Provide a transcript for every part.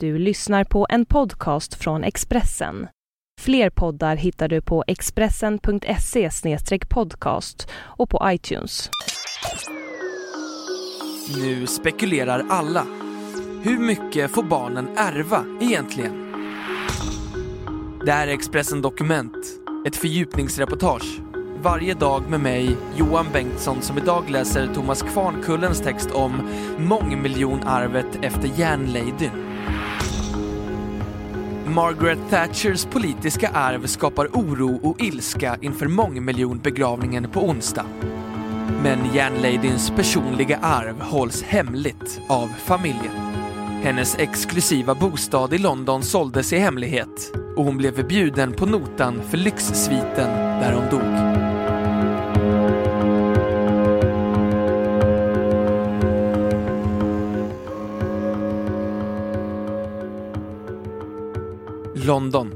Du lyssnar på en podcast från Expressen. Fler poddar hittar du på expressen.se podcast och på iTunes. Nu spekulerar alla. Hur mycket får barnen ärva egentligen? Det här är Expressen Dokument, ett fördjupningsreportage. Varje dag med mig, Johan Bengtsson, som idag läser Thomas Kvarnkullens text om mångmiljonarvet efter järnladyn. Margaret Thatchers politiska arv skapar oro och ilska inför mångmiljonbegravningen på onsdag. Men järnladyns personliga arv hålls hemligt av familjen. Hennes exklusiva bostad i London såldes i hemlighet och hon blev bjuden på notan för lyxsviten där hon dog. London.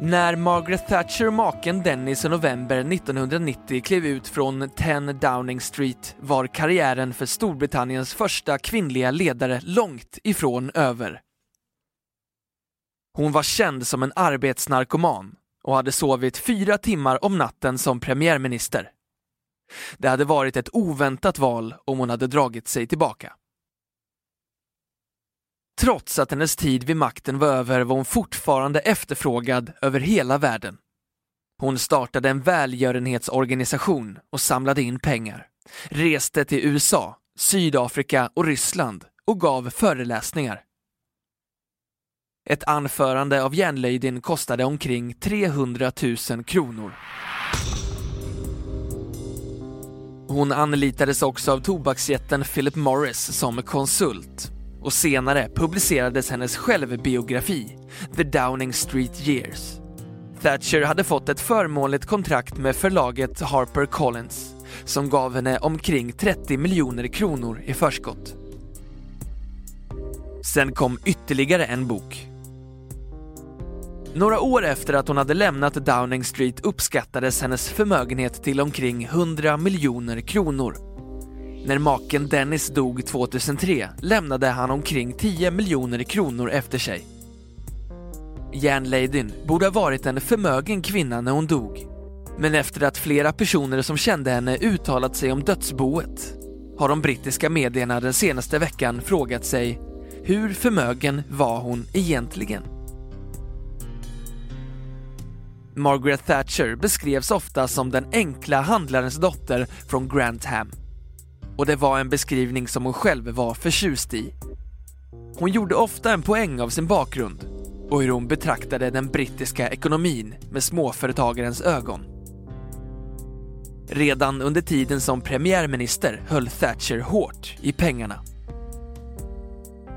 När Margaret Thatcher och maken Dennis i november 1990 klev ut från 10 Downing Street var karriären för Storbritanniens första kvinnliga ledare långt ifrån över. Hon var känd som en arbetsnarkoman och hade sovit fyra timmar om natten som premiärminister. Det hade varit ett oväntat val om hon hade dragit sig tillbaka. Trots att hennes tid vid makten var över var hon fortfarande efterfrågad över hela världen. Hon startade en välgörenhetsorganisation och samlade in pengar, reste till USA, Sydafrika och Ryssland och gav föreläsningar. Ett anförande av järnlöjden kostade omkring 300 000 kronor. Hon anlitades också av tobaksjätten Philip Morris som konsult och senare publicerades hennes självbiografi, The Downing Street Years. Thatcher hade fått ett förmånligt kontrakt med förlaget Harper Collins som gav henne omkring 30 miljoner kronor i förskott. Sen kom ytterligare en bok. Några år efter att hon hade lämnat Downing Street uppskattades hennes förmögenhet till omkring 100 miljoner kronor när maken Dennis dog 2003 lämnade han omkring 10 miljoner kronor efter sig. Järnladyn borde ha varit en förmögen kvinna när hon dog. Men efter att flera personer som kände henne uttalat sig om dödsboet har de brittiska medierna den senaste veckan frågat sig hur förmögen var hon egentligen? Margaret Thatcher beskrevs ofta som den enkla handlarens dotter från Grantham och det var en beskrivning som hon själv var förtjust i. Hon gjorde ofta en poäng av sin bakgrund och hur hon betraktade den brittiska ekonomin med småföretagarens ögon. Redan under tiden som premiärminister höll Thatcher hårt i pengarna.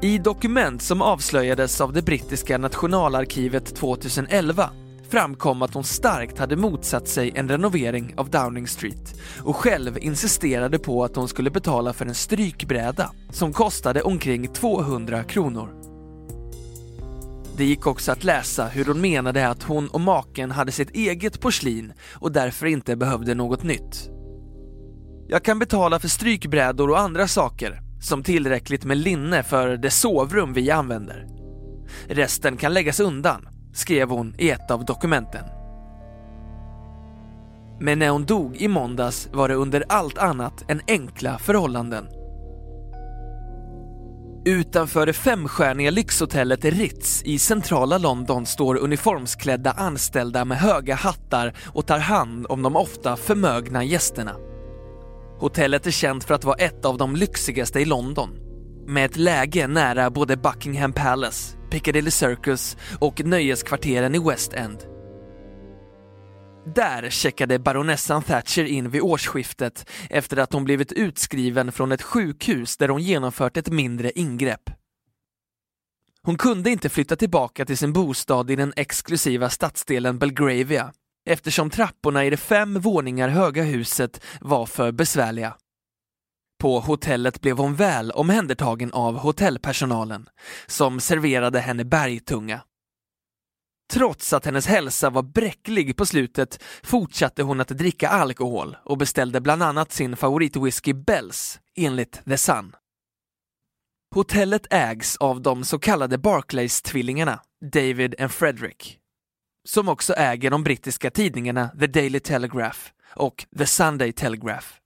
I dokument som avslöjades av det brittiska nationalarkivet 2011 framkom att hon starkt hade motsatt sig en renovering av Downing Street och själv insisterade på att hon skulle betala för en strykbräda som kostade omkring 200 kronor. Det gick också att läsa hur hon menade att hon och maken hade sitt eget porslin och därför inte behövde något nytt. Jag kan betala för strykbrädor och andra saker, som tillräckligt med linne för det sovrum vi använder. Resten kan läggas undan skrev hon i ett av dokumenten. Men när hon dog i måndags var det under allt annat än enkla förhållanden. Utanför det femstjärniga lyxhotellet Ritz i centrala London står uniformsklädda anställda med höga hattar och tar hand om de ofta förmögna gästerna. Hotellet är känt för att vara ett av de lyxigaste i London med ett läge nära både Buckingham Palace, Piccadilly Circus och nöjeskvarteren i West End. Där checkade baronessan Thatcher in vid årsskiftet efter att hon blivit utskriven från ett sjukhus där hon genomfört ett mindre ingrepp. Hon kunde inte flytta tillbaka till sin bostad i den exklusiva stadsdelen Belgravia eftersom trapporna i det fem våningar höga huset var för besvärliga. På hotellet blev hon väl omhändertagen av hotellpersonalen som serverade henne bergtunga. Trots att hennes hälsa var bräcklig på slutet fortsatte hon att dricka alkohol och beställde bland annat sin favoritwhisky Bells enligt The Sun. Hotellet ägs av de så kallade Barclays-tvillingarna, David och Frederick, som också äger de brittiska tidningarna The Daily Telegraph och The Sunday Telegraph.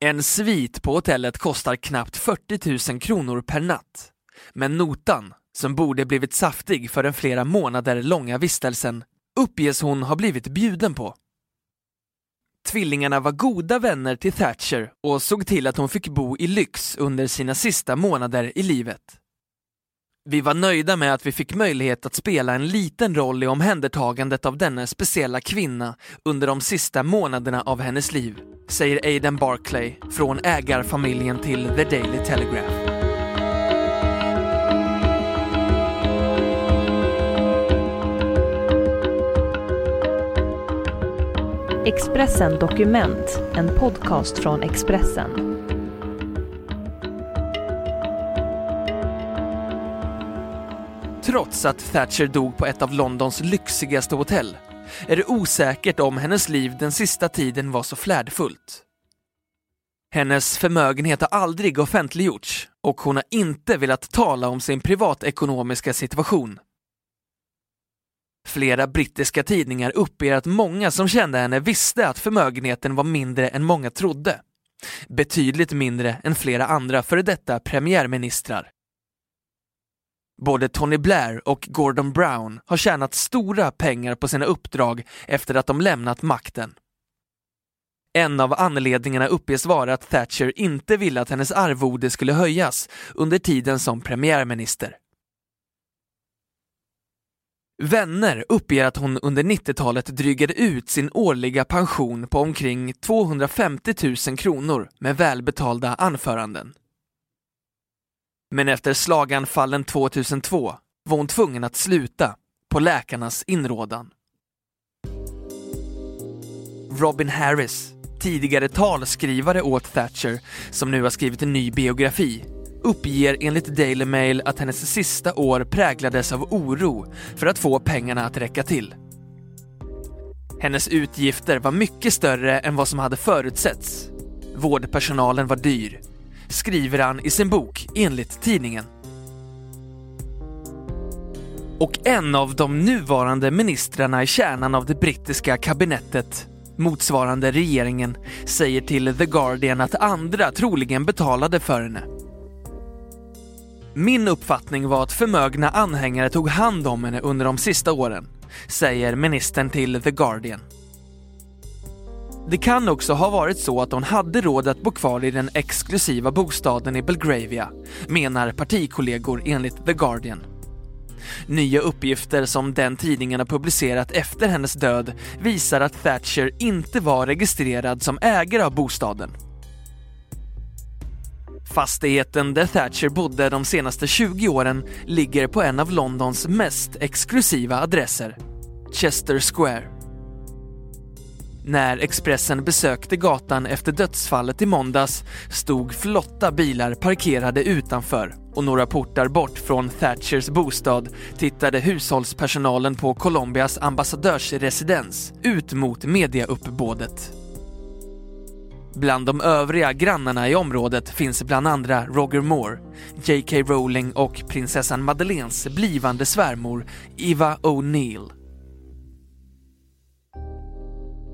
En svit på hotellet kostar knappt 40 000 kronor per natt, men notan, som borde blivit saftig för den flera månader långa vistelsen, uppges hon ha blivit bjuden på. Tvillingarna var goda vänner till Thatcher och såg till att hon fick bo i lyx under sina sista månader i livet. Vi var nöjda med att vi fick möjlighet att spela en liten roll i omhändertagandet av denna speciella kvinna under de sista månaderna av hennes liv, säger Aiden Barclay från ägarfamiljen till The Daily Telegraph. Expressen Dokument, en podcast från Expressen. Trots att Thatcher dog på ett av Londons lyxigaste hotell är det osäkert om hennes liv den sista tiden var så flärdfullt. Hennes förmögenhet har aldrig offentliggjorts och hon har inte velat tala om sin privatekonomiska situation. Flera brittiska tidningar uppger att många som kände henne visste att förmögenheten var mindre än många trodde. Betydligt mindre än flera andra före detta premiärministrar. Både Tony Blair och Gordon Brown har tjänat stora pengar på sina uppdrag efter att de lämnat makten. En av anledningarna uppges vara att Thatcher inte ville att hennes arvode skulle höjas under tiden som premiärminister. Vänner uppger att hon under 90-talet drygade ut sin årliga pension på omkring 250 000 kronor med välbetalda anföranden. Men efter slaganfallen 2002 var hon tvungen att sluta på läkarnas inrådan. Robin Harris, tidigare talskrivare åt Thatcher, som nu har skrivit en ny biografi, uppger enligt Daily Mail att hennes sista år präglades av oro för att få pengarna att räcka till. Hennes utgifter var mycket större än vad som hade förutsetts. Vårdpersonalen var dyr, skriver han i sin bok enligt tidningen. Och en av de nuvarande ministrarna i kärnan av det brittiska kabinettet, motsvarande regeringen, säger till The Guardian att andra troligen betalade för henne. Min uppfattning var att förmögna anhängare tog hand om henne under de sista åren, säger ministern till The Guardian. Det kan också ha varit så att hon hade råd att bo kvar i den exklusiva bostaden i Belgravia, menar partikollegor enligt The Guardian. Nya uppgifter som den tidningen har publicerat efter hennes död visar att Thatcher inte var registrerad som ägare av bostaden. Fastigheten där Thatcher bodde de senaste 20 åren ligger på en av Londons mest exklusiva adresser, Chester Square. När Expressen besökte gatan efter dödsfallet i måndags stod flotta bilar parkerade utanför och några portar bort från Thatchers bostad tittade hushållspersonalen på Colombias ambassadörsresidens ut mot mediauppbådet. Bland de övriga grannarna i området finns bland andra Roger Moore, J.K. Rowling och prinsessan Madeleines blivande svärmor Eva O'Neill.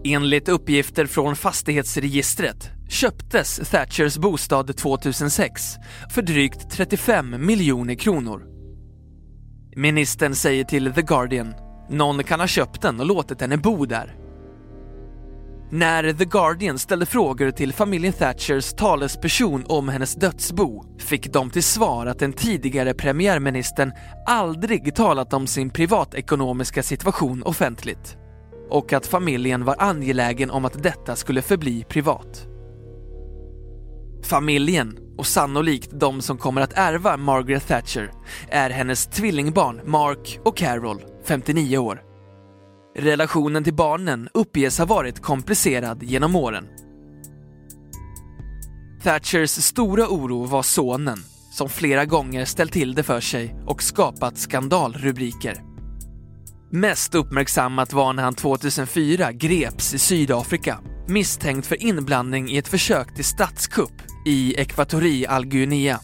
Enligt uppgifter från fastighetsregistret köptes Thatchers bostad 2006 för drygt 35 miljoner kronor. Ministern säger till The Guardian, någon kan ha köpt den och låtit henne bo där. När The Guardian ställde frågor till familjen Thatchers talesperson om hennes dödsbo fick de till svar att den tidigare premiärministern aldrig talat om sin privatekonomiska situation offentligt och att familjen var angelägen om att detta skulle förbli privat. Familjen, och sannolikt de som kommer att ärva Margaret Thatcher, är hennes tvillingbarn Mark och Carol, 59 år. Relationen till barnen uppges ha varit komplicerad genom åren. Thatchers stora oro var sonen, som flera gånger ställt till det för sig och skapat skandalrubriker. Mest uppmärksammat var när han 2004 greps i Sydafrika misstänkt för inblandning i ett försök till statskupp i Ekvatorialguinea.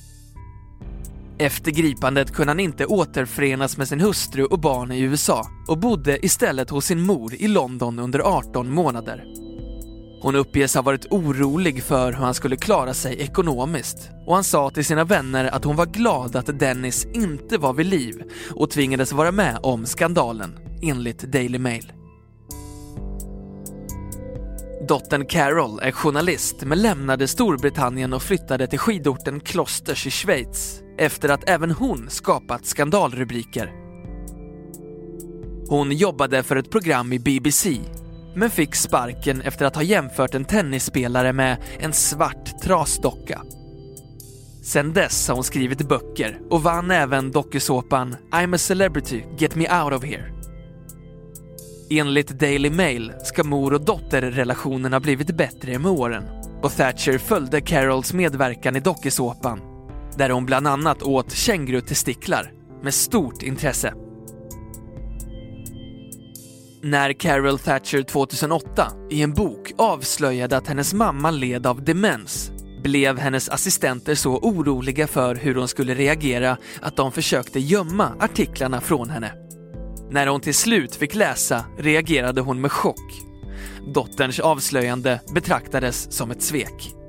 Efter gripandet kunde han inte återförenas med sin hustru och barn i USA och bodde istället hos sin mor i London under 18 månader. Hon uppges ha varit orolig för hur han skulle klara sig ekonomiskt och han sa till sina vänner att hon var glad att Dennis inte var vid liv och tvingades vara med om skandalen, enligt Daily Mail. Dottern Carol är journalist men lämnade Storbritannien och flyttade till skidorten Klosters i Schweiz efter att även hon skapat skandalrubriker. Hon jobbade för ett program i BBC men fick sparken efter att ha jämfört en tennisspelare med en svart trasdocka. Sen dess har hon skrivit böcker och vann även dokusåpan I'm a celebrity, get me out of here. Enligt Daily Mail ska mor och dotterrelationerna blivit bättre med åren och Thatcher följde Carols medverkan i dokusåpan där hon bland annat åt kängurutestiklar med stort intresse. När Carol Thatcher 2008 i en bok avslöjade att hennes mamma led av demens blev hennes assistenter så oroliga för hur hon skulle reagera att de försökte gömma artiklarna från henne. När hon till slut fick läsa reagerade hon med chock. Dotterns avslöjande betraktades som ett svek.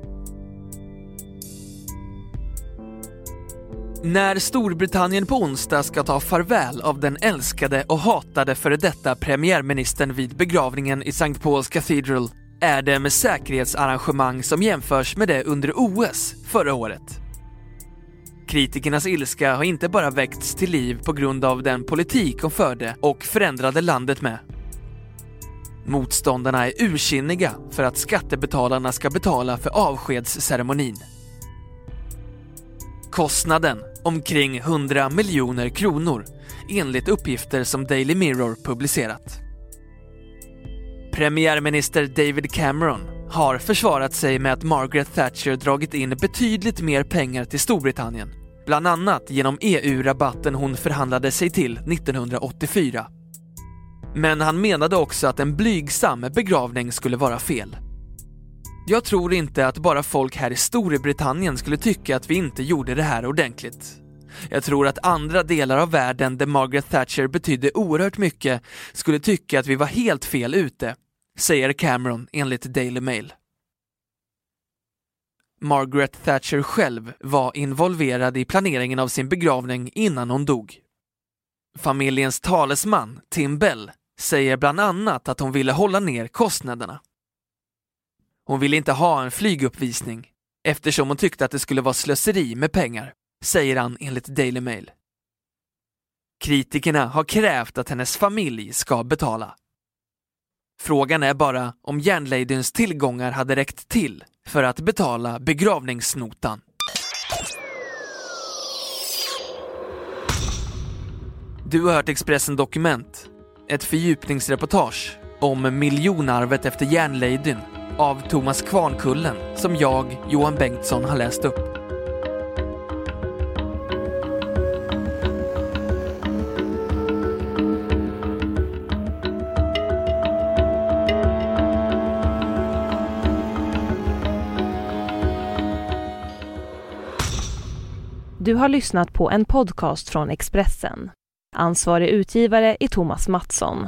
När Storbritannien på onsdag ska ta farväl av den älskade och hatade före detta premiärministern vid begravningen i St. Paul's Cathedral är det med säkerhetsarrangemang som jämförs med det under OS förra året. Kritikernas ilska har inte bara väckts till liv på grund av den politik hon förde och förändrade landet med. Motståndarna är ursinniga för att skattebetalarna ska betala för avskedsceremonin. Kostnaden omkring 100 miljoner kronor enligt uppgifter som Daily Mirror publicerat. Premiärminister David Cameron har försvarat sig med att Margaret Thatcher dragit in betydligt mer pengar till Storbritannien, bland annat genom EU-rabatten hon förhandlade sig till 1984. Men han menade också att en blygsam begravning skulle vara fel. Jag tror inte att bara folk här i Storbritannien skulle tycka att vi inte gjorde det här ordentligt. Jag tror att andra delar av världen där Margaret Thatcher betydde oerhört mycket skulle tycka att vi var helt fel ute, säger Cameron enligt Daily Mail. Margaret Thatcher själv var involverad i planeringen av sin begravning innan hon dog. Familjens talesman, Tim Bell, säger bland annat att hon ville hålla ner kostnaderna. Hon ville inte ha en flyguppvisning eftersom hon tyckte att det skulle vara slöseri med pengar, säger han enligt Daily Mail. Kritikerna har krävt att hennes familj ska betala. Frågan är bara om järnladyns tillgångar hade räckt till för att betala begravningsnotan. Du har hört Expressen Dokument, ett fördjupningsreportage om miljonarvet efter järnladyn av Thomas Kvarnkullen som jag, Johan Bengtsson, har läst upp. Du har lyssnat på en podcast från Expressen. Ansvarig utgivare är Thomas Mattsson.